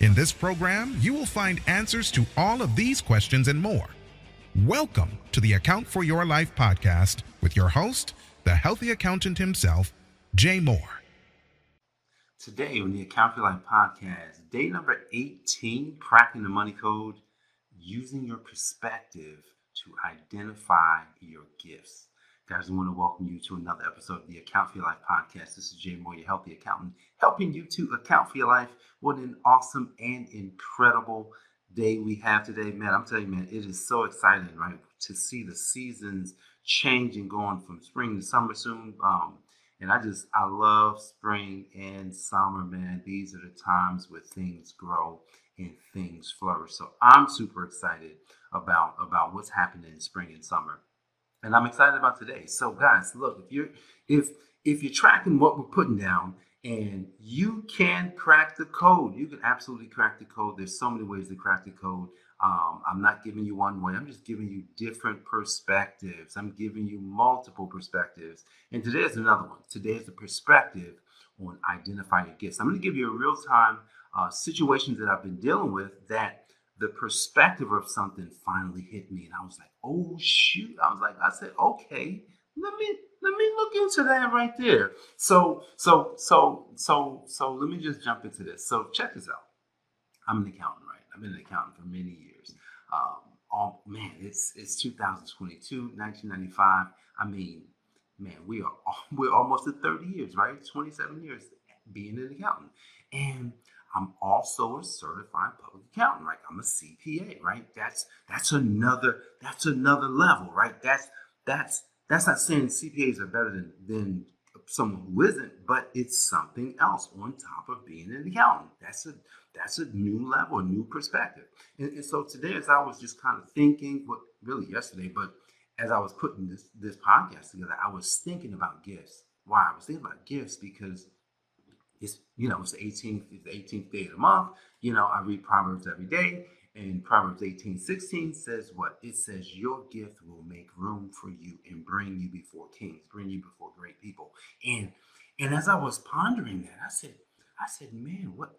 In this program, you will find answers to all of these questions and more. Welcome to the Account for Your Life podcast with your host, the healthy accountant himself, Jay Moore. Today on the Account for Your Life podcast, day number 18, cracking the money code, using your perspective to identify your gifts. Guys, I want to welcome you to another episode of the Account for Your Life podcast. This is Jay Moore, your healthy accountant, helping you to account for your life. What an awesome and incredible day we have today, man. I'm telling you, man, it is so exciting, right, to see the seasons changing, going from spring to summer soon. Um, and I just, I love spring and summer, man. These are the times where things grow and things flourish. So I'm super excited about about what's happening in spring and summer and I'm excited about today. So, guys, look, if you're if if you're tracking what we're putting down and you can crack the code, you can absolutely crack the code. There's so many ways to crack the code. Um, I'm not giving you one way. I'm just giving you different perspectives. I'm giving you multiple perspectives. And today is another one. Today is the perspective on identifying your gifts. I'm going to give you a real time uh, situations that I've been dealing with that the perspective of something finally hit me and i was like oh shoot. I was like i said okay let me let me look into that right there. So so so so so let me just jump into this. So check this out. I'm an accountant right? I've been an accountant for many years. Um oh man it's it's 2022 1995 i mean man we are we're almost at 30 years right? 27 years being an accountant. And I'm also a certified public accountant, right? I'm a CPA, right? That's that's another that's another level, right? That's that's that's not saying CPAs are better than than someone who isn't, but it's something else on top of being an accountant. That's a that's a new level, a new perspective. And, and so today, as I was just kind of thinking, what really yesterday, but as I was putting this this podcast together, I was thinking about gifts. Why? I was thinking about gifts because it's you know it's the 18th it's the 18th day of the month. You know i read proverbs every day and proverbs 18 16 says what? It says your gift will make room for you and bring you before kings bring you before great people. And and as i was pondering that i said i said man what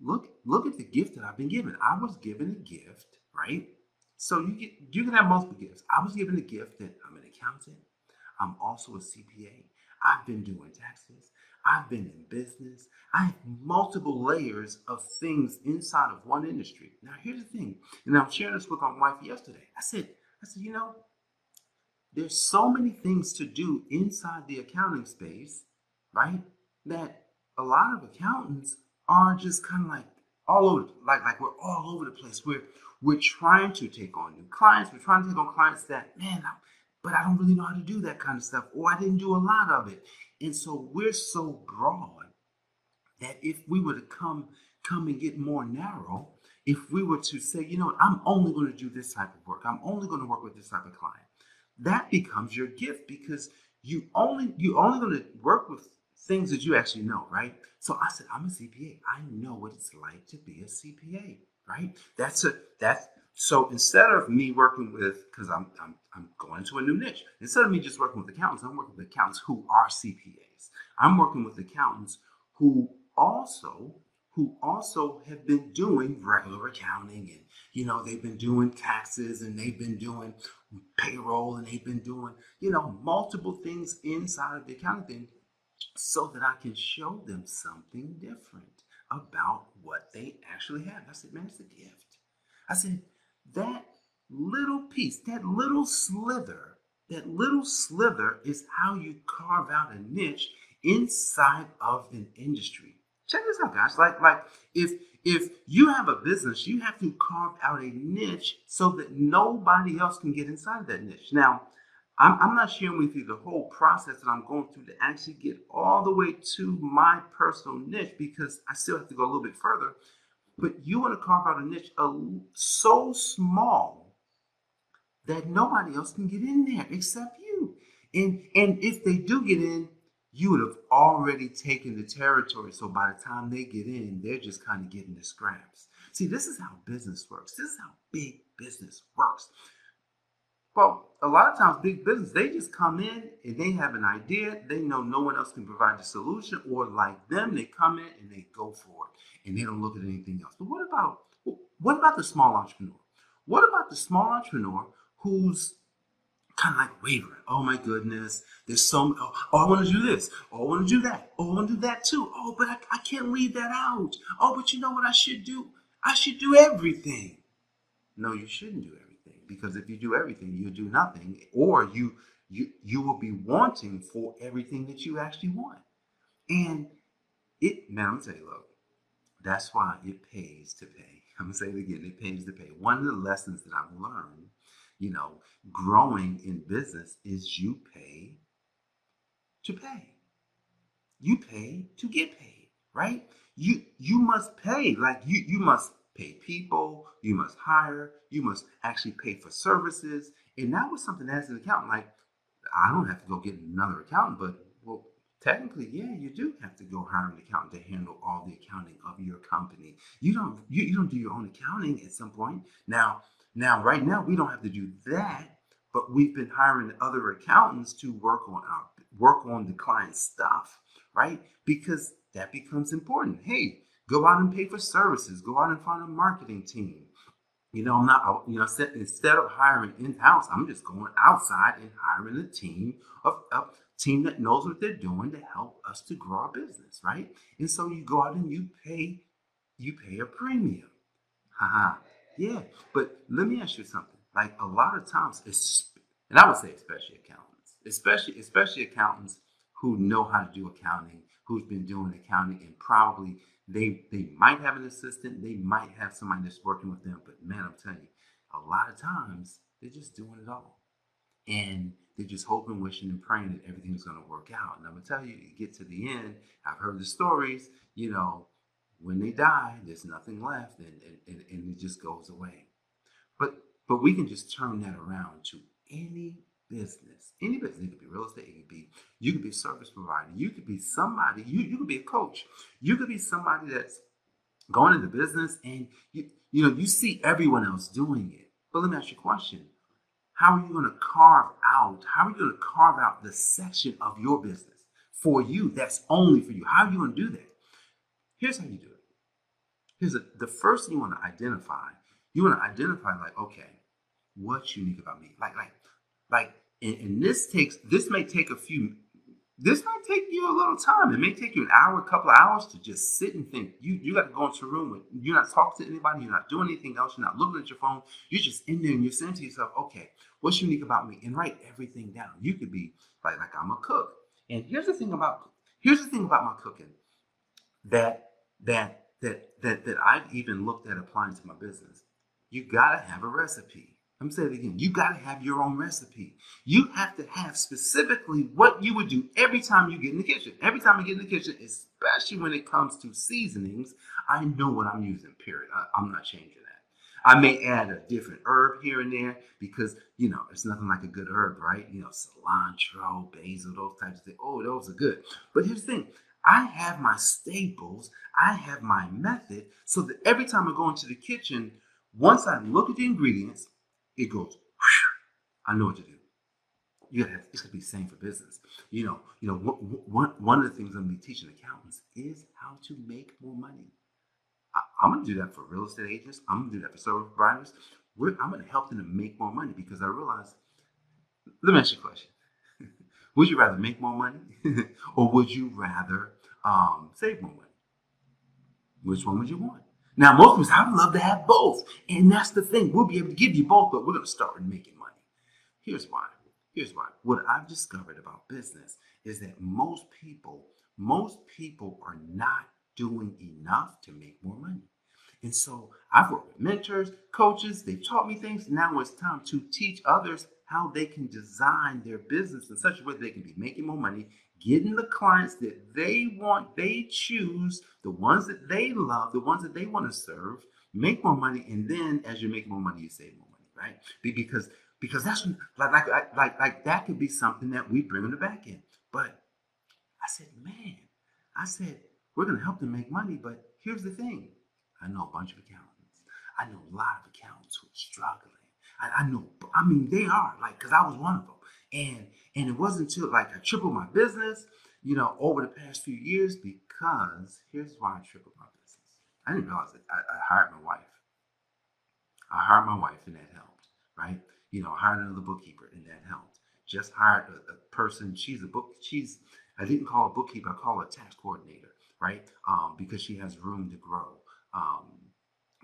look look at the gift that i've been given. I was given a gift right? So you get you can have multiple gifts. I was given a gift that i'm an accountant. I'm also a cpa i've been doing taxes I've been in business. I have multiple layers of things inside of one industry. Now, here's the thing, and I'm sharing this with my wife yesterday. I said, I said, you know, there's so many things to do inside the accounting space, right? That a lot of accountants are just kind of like all over, like like we're all over the place. We're we're trying to take on new clients. We're trying to take on clients that, man, I'm, but I don't really know how to do that kind of stuff, or I didn't do a lot of it. And so we're so broad that if we were to come come and get more narrow, if we were to say, you know I'm only going to do this type of work, I'm only going to work with this type of client, that becomes your gift because you only you only going to work with things that you actually know, right? So I said, I'm a CPA. I know what it's like to be a CPA, right? That's a that's so instead of me working with, because I'm, I'm, I'm going into a new niche, instead of me just working with accountants, I'm working with accountants who are CPAs. I'm working with accountants who also who also have been doing regular accounting and you know they've been doing taxes and they've been doing payroll and they've been doing you know multiple things inside of the accounting thing so that I can show them something different about what they actually have. I said, man, it's a gift. I said, that little piece, that little slither, that little slither is how you carve out a niche inside of an industry. Check this out, guys. Like, like if if you have a business, you have to carve out a niche so that nobody else can get inside that niche. Now, I'm, I'm not sharing with you the whole process that I'm going through to actually get all the way to my personal niche because I still have to go a little bit further. But you want to carve out a niche so small that nobody else can get in there except you. And and if they do get in, you would have already taken the territory. So by the time they get in, they're just kind of getting the scraps. See, this is how business works. This is how big business works. Well, a lot of times, big business, they just come in and they have an idea. They know no one else can provide the solution, or like them, they come in and they go for it and they don't look at anything else. But what about what about the small entrepreneur? What about the small entrepreneur who's kind of like wavering? Oh my goodness, there's so oh, oh I want to do this. Oh, I want to do that. Oh, I want to do that too. Oh, but I, I can't leave that out. Oh, but you know what I should do? I should do everything. No, you shouldn't do everything because if you do everything, you do nothing, or you you you will be wanting for everything that you actually want. And it, man, I'm tell you, look, that's why it pays to pay. I'm gonna say it again, it pays to pay. One of the lessons that I've learned, you know, growing in business is you pay to pay. You pay to get paid, right? You you must pay. Like you you must pay people, you must hire, you must actually pay for services. And that was something as an accountant, like I don't have to go get another accountant, but well, technically, yeah, you do have to go hire an accountant to handle all the accounting of your company. You don't you, you don't do your own accounting at some point. Now, now right now we don't have to do that, but we've been hiring other accountants to work on our work on the client stuff, right? Because that becomes important. Hey, Go out and pay for services. Go out and find a marketing team. You know, I'm not, uh, you know, instead of hiring in house, I'm just going outside and hiring a team of a team that knows what they're doing to help us to grow our business, right? And so you go out and you pay, you pay a premium. Haha. yeah. But let me ask you something. Like a lot of times, and I would say especially accountants, especially especially accountants who know how to do accounting, who's been doing accounting and probably they they might have an assistant, they might have somebody that's working with them, but man, I'm telling you, a lot of times they're just doing it all. And they're just hoping, wishing, and praying that everything's going to work out. And I'm going to tell you, you get to the end, I've heard the stories, you know, when they die, there's nothing left and, and, and it just goes away. But but we can just turn that around to any business. Any business. It could be real estate. It could be you could be a service provider. You could be somebody. You you could be a coach. You could be somebody that's going into business and you you know you see everyone else doing it. But let me ask you a question. How are you going to carve out? How are you going to carve out the section of your business for you that's only for you? How are you going to do that? Here's how you do it. Here's a, the first thing you want to identify. You want to identify like, okay, what's unique about me? Like, like like, and, and this takes this may take a few this might take you a little time. It may take you an hour, a couple of hours to just sit and think. You you got to go into a room with you're not talking to anybody, you're not doing anything else, you're not looking at your phone. You're just in there and you're saying to yourself, okay, what's unique about me? And write everything down. You could be like like I'm a cook. And here's the thing about here's the thing about my cooking that that that that that I've even looked at applying to my business. You gotta have a recipe. I'm saying it again. You got to have your own recipe. You have to have specifically what you would do every time you get in the kitchen. Every time you get in the kitchen, especially when it comes to seasonings, I know what I'm using, period. I, am not changing that. I may add a different herb here and there because, you know, it's nothing like a good herb, right? You know, cilantro, basil, those types of things. Oh, those are good. But here's the thing I have my staples, I have my method, so that every time I go into the kitchen, once I look at the ingredients, it goes, I know what to do. You gotta have, it's gonna be same for business. You know, you know, one, one of the things I'm gonna be teaching accountants is how to make more money. I, am gonna do that for real estate agents. I'm gonna do that for service providers. We're, I'm gonna help them to make more money because I realize. Let me ask you a question: Would you rather make more money, or would you rather um, save more money? Which one would you want? Now, most of us, I would love to have both. And that's the thing. We'll be able to give you both, but we're going to start with making money. Here's why. Here's why. What I've discovered about business is that most people, most people are not doing enough to make more money. And so I've worked with mentors, coaches, they've taught me things. Now it's time to teach others how they can design their business in such a way that they can be making more money, getting the clients that they want, they choose, the ones that they love, the ones that they want to serve, make more money, and then as you make more money, you save more money, right? Because because that's like like like like that could be something that we bring on the back end. But I said, man, I said we're gonna help them make money, but here's the thing: I know a bunch of accountants. I know a lot of accountants who are struggling. I, I know, I mean, they are like because I was one of them, and and it wasn't until like I tripled my business, you know, over the past few years because here's why I tripled my business. I didn't realize it. I, I hired my wife. I hired my wife, and that helped, right? you know, I hired another bookkeeper and that helped. Just hired a, a, person. She's a book. She's I didn't call her bookkeeper. I call her a tax coordinator, right? Um, because she has room to grow. Um,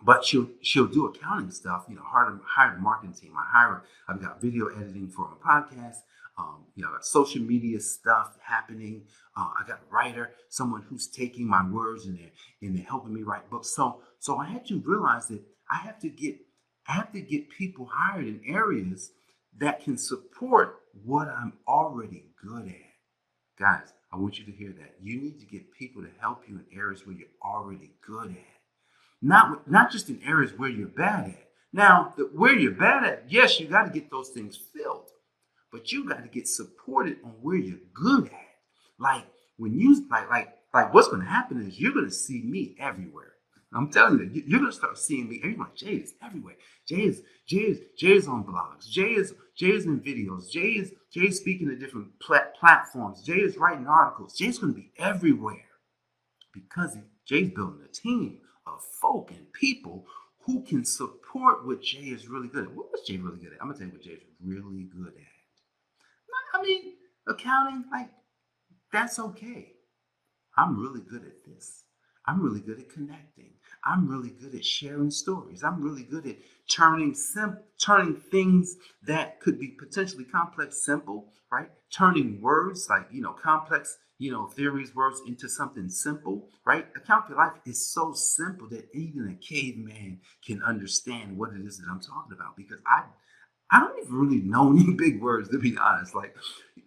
but she'll she'll do accounting stuff. You know, hired hired a marketing team. I hire. I've got video editing for my podcast. Um, you know, social media stuff happening. Uh, I got a writer, someone who's taking my words and they're and they're helping me write books. So so I had to realize that I have to get I have to get people hired in areas that can support what I'm already good at. Guys, I want you to hear that. You need to get people to help you in areas where you're already good at. Not, not just in areas where you're bad at. Now, the, where you're bad at, yes, you got to get those things filled, but you got to get supported on where you're good at. Like when you like like like what's going to happen is you're going to see me everywhere. I'm telling you, you're gonna start seeing me. Everyone, Jay is everywhere. Jay is Jay is Jay is on blogs. Jay is Jay is in videos. Jay is Jay is speaking to different plat- platforms. Jay is writing articles. Jay's gonna be everywhere because Jay's building a team of folk and people who can support what Jay is really good at. What was Jay really good at? I'm gonna tell you what Jay is really good at. I mean, accounting, like that's okay. I'm really good at this. I'm really good at connecting. I'm really good at sharing stories. I'm really good at turning sim- turning things that could be potentially complex simple, right? Turning words like, you know, complex, you know, theories, words into something simple, right? Account for life is so simple that even a caveman can understand what it is that I'm talking about because I I don't even really know any big words to be honest. Like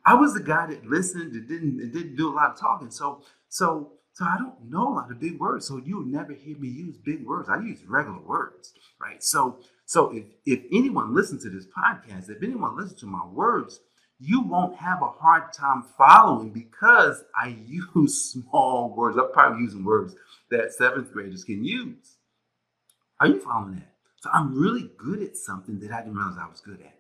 I was the guy that listened and didn't and didn't do a lot of talking. So so so I don't know a lot of big words. So you'll never hear me use big words. I use regular words, right? So so if if anyone listens to this podcast, if anyone listens to my words, you won't have a hard time following because I use small words. I'm probably using words that seventh graders can use. Are you following that? So I'm really good at something that I didn't realize I was good at.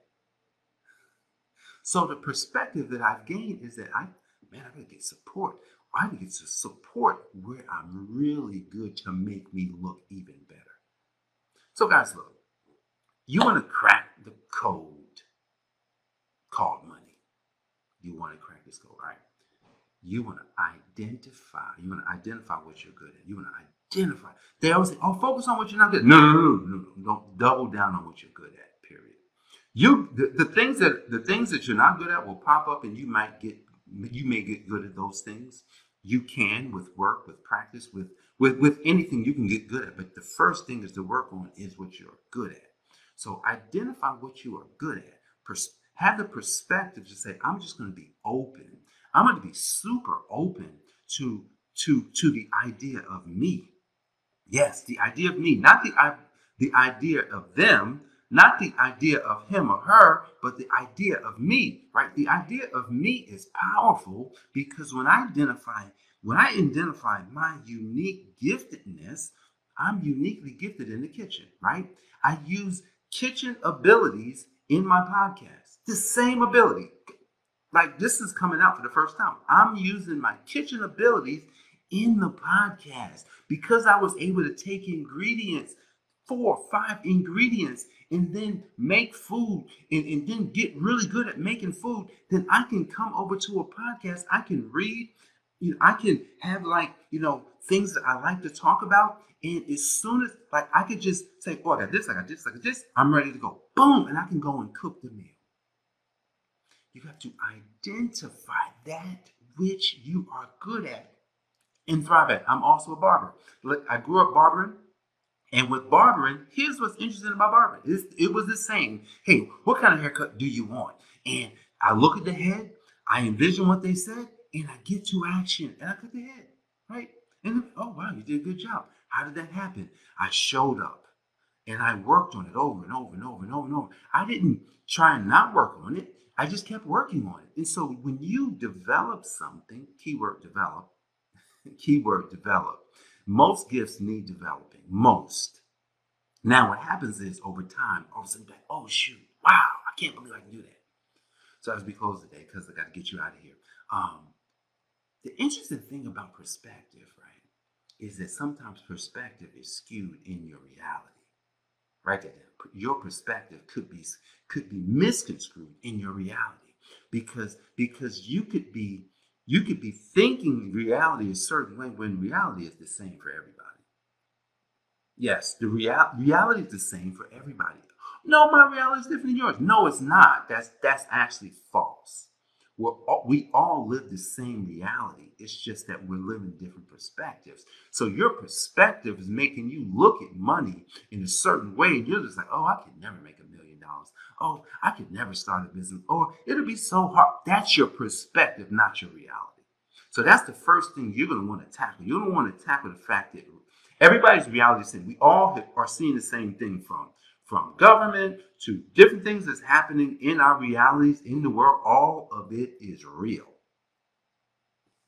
So the perspective that I've gained is that I, man, I gotta get support. I need to support where I'm really good to make me look even better. So, guys, look, you want to crack the code called money. You want to crack this code, right? You want to identify. You want to identify what you're good at. You want to identify. They always say, "Oh, focus on what you're not good." No, no, no, no, no. Don't double down on what you're good at. Period. You the, the things that the things that you're not good at will pop up, and you might get you may get good at those things. You can with work, with practice, with with with anything you can get good at. But the first thing is to work on is what you're good at. So identify what you are good at. Pers- have the perspective to say, I'm just going to be open. I'm going to be super open to to to the idea of me. Yes, the idea of me, not the the idea of them, not the idea of him or her, but the idea of me, right? The idea of me is powerful because when I identify, when I identify my unique giftedness, I'm uniquely gifted in the kitchen, right? I use kitchen abilities in my podcast. The same ability. Like this is coming out for the first time. I'm using my kitchen abilities in the podcast because I was able to take ingredients four, or five ingredients and then make food and, and then get really good at making food, then I can come over to a podcast. I can read, you know, I can have like, you know, things that I like to talk about. And as soon as like I could just say, oh, I got this, I got this, I got this, I'm ready to go. Boom, and I can go and cook the meal. You have to identify that which you are good at and thrive at. I'm also a barber. I grew up barbering. And with barbering, here's what's interesting about barbering. It's, it was the same. Hey, what kind of haircut do you want? And I look at the head, I envision what they said, and I get to action and I cut the head, right? And oh wow, you did a good job. How did that happen? I showed up and I worked on it over and over and over and over and over. I didn't try and not work on it. I just kept working on it. And so when you develop something, keyword develop, keyword develop, most gifts need developing. Most. Now what happens is over time, all of a sudden, like, oh shoot, wow, I can't believe I can do that. So as we close today, because I got to get you out of here. Um, the interesting thing about perspective, right, is that sometimes perspective is skewed in your reality. Right Your perspective could be could be misconstrued in your reality because because you could be you could be thinking reality a certain way when reality is the same for everybody. Yes, the real, reality is the same for everybody. No, my reality is different than yours. No, it's not. That's that's actually false. We're all, we all live the same reality. It's just that we're living different perspectives. So your perspective is making you look at money in a certain way, and you're just like, oh, I could never make a million dollars. Oh, I could never start a business. Or it'll be so hard. That's your perspective, not your reality. So that's the first thing you're going to want to tackle. You don't want to tackle the fact that everybody's reality is same. We all are seeing the same thing from from government to different things that's happening in our realities in the world, all of it is real.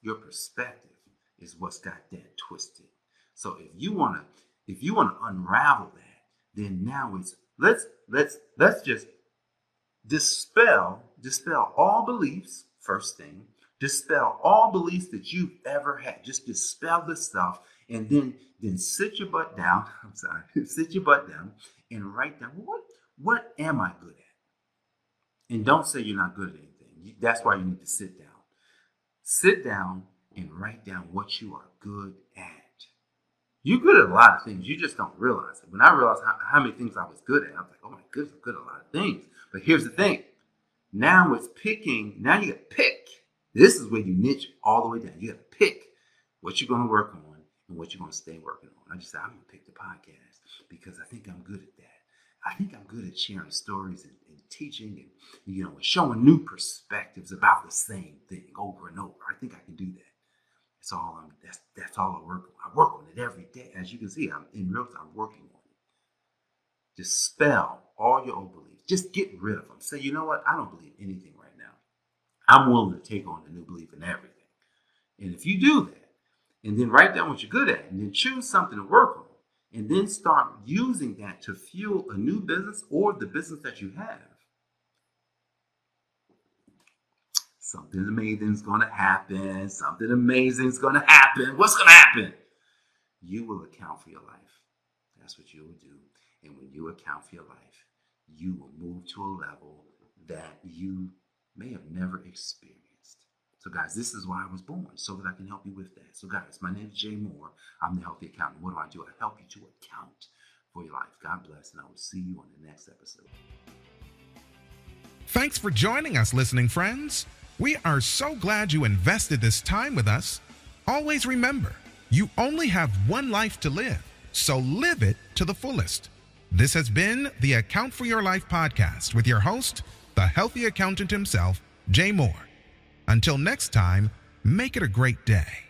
Your perspective is what's got that twisted. So if you want to if you want to unravel that, then now it's let's let's let's just dispel dispel all beliefs first thing dispel all beliefs that you've ever had just dispel the stuff and then then sit your butt down i'm sorry sit your butt down and write down what what am I good at? And don't say you're not good at anything. That's why you need to sit down. Sit down and write down what you are good at. You're good at a lot of things. You just don't realize it. When I realized how, how many things I was good at, I was like, oh my goodness, I'm good at a lot of things. But here's the thing. Now it's picking, now you got to pick. This is where you niche all the way down. You got to pick what you're going to work on and what you're going to stay working on. I just said, I'm going to pick the podcast because I think I'm good at that. I think I'm good at sharing stories and, and teaching and you know showing new perspectives about the same thing over and over. I think I can do that. That's all I'm that's that's all I work on. I work on it every day. As you can see, I'm in real time working on it. Dispel all your old beliefs. Just get rid of them. Say, you know what? I don't believe anything right now. I'm willing to take on a new belief in everything. And if you do that, and then write down what you're good at, and then choose something to work on and then start using that to fuel a new business or the business that you have, something amazing is going to happen. Something amazing is going to happen. What's going to happen? You will account for your life. That's what you will do. And when you account for your life, you will move to a level that you may have never experienced. So, guys, this is why I was born, so that I can help you with that. So, guys, my name is Jay Moore. I'm the Healthy Accountant. What do I do? I help you to account for your life. God bless, and I will see you on the next episode. Thanks for joining us, listening friends. We are so glad you invested this time with us. Always remember, you only have one life to live, so live it to the fullest. This has been the Account for Your Life podcast with your host, the healthy accountant himself, Jay Moore. Until next time, make it a great day.